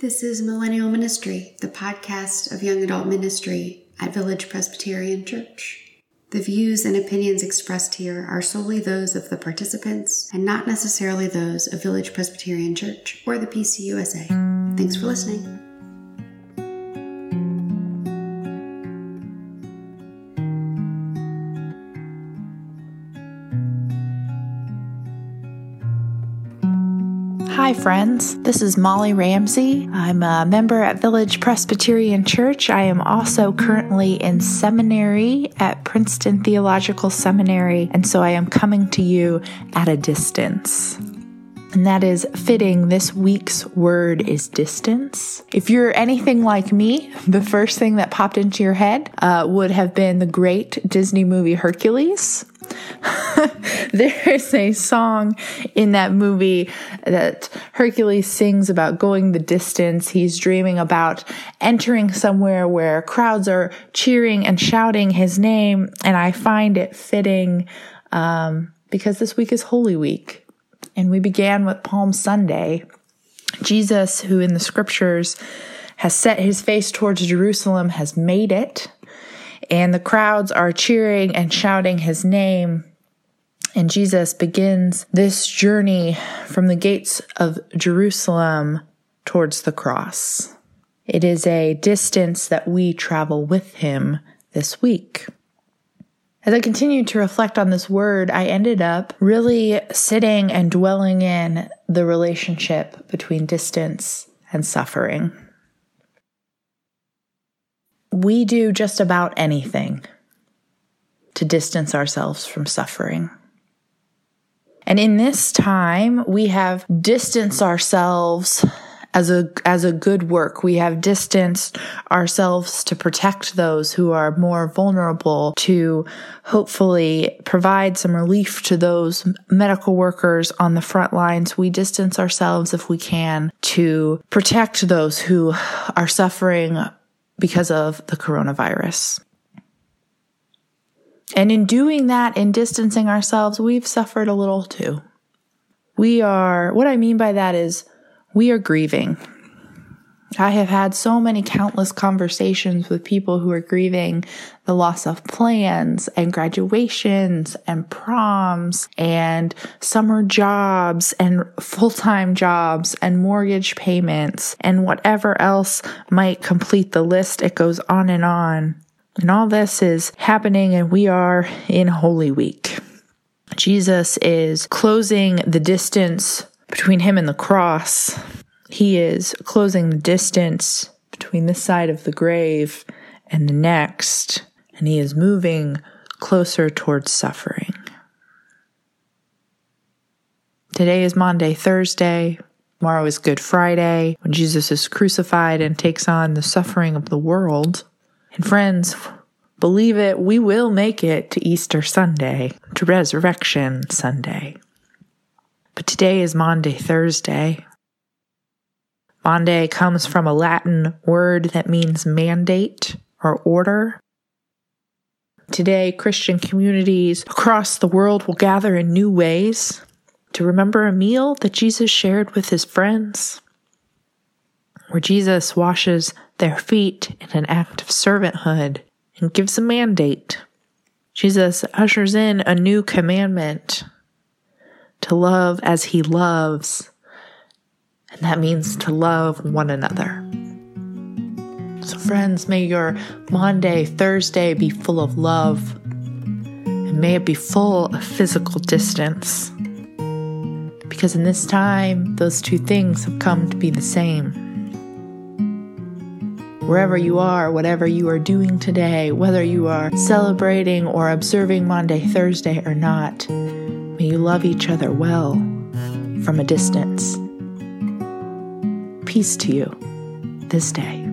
This is Millennial Ministry, the podcast of young adult ministry at Village Presbyterian Church. The views and opinions expressed here are solely those of the participants and not necessarily those of Village Presbyterian Church or the PCUSA. Thanks for listening. Hi, friends. This is Molly Ramsey. I'm a member at Village Presbyterian Church. I am also currently in seminary at Princeton Theological Seminary, and so I am coming to you at a distance. And that is fitting. This week's word is distance. If you're anything like me, the first thing that popped into your head uh, would have been the great Disney movie Hercules. there is a song in that movie that Hercules sings about going the distance. He's dreaming about entering somewhere where crowds are cheering and shouting his name. And I find it fitting um, because this week is Holy Week. And we began with Palm Sunday. Jesus, who in the scriptures has set his face towards Jerusalem, has made it and the crowds are cheering and shouting his name. And Jesus begins this journey from the gates of Jerusalem towards the cross. It is a distance that we travel with him this week. As I continued to reflect on this word, I ended up really sitting and dwelling in the relationship between distance and suffering we do just about anything to distance ourselves from suffering. And in this time, we have distanced ourselves as a as a good work. We have distanced ourselves to protect those who are more vulnerable, to hopefully provide some relief to those medical workers on the front lines. We distance ourselves if we can to protect those who are suffering because of the coronavirus. And in doing that, in distancing ourselves, we've suffered a little too. We are, what I mean by that is we are grieving. I have had so many countless conversations with people who are grieving the loss of plans and graduations and proms and summer jobs and full time jobs and mortgage payments and whatever else might complete the list. It goes on and on. And all this is happening, and we are in Holy Week. Jesus is closing the distance between him and the cross he is closing the distance between this side of the grave and the next, and he is moving closer towards suffering. Today is Maundy Thursday. Tomorrow is Good Friday, when Jesus is crucified and takes on the suffering of the world. And friends, believe it, we will make it to Easter Sunday, to Resurrection Sunday. But today is Maundy Thursday. Maundy comes from a Latin word that means mandate or order. Today, Christian communities across the world will gather in new ways to remember a meal that Jesus shared with his friends, where Jesus washes their feet in an act of servanthood and gives a mandate. Jesus ushers in a new commandment to love as he loves and that means to love one another. So, friends, may your Maundy Thursday be full of love, and may it be full of physical distance. Because in this time, those two things have come to be the same. Wherever you are, whatever you are doing today, whether you are celebrating or observing Maundy Thursday or not, may you love each other well from a distance peace to you this day.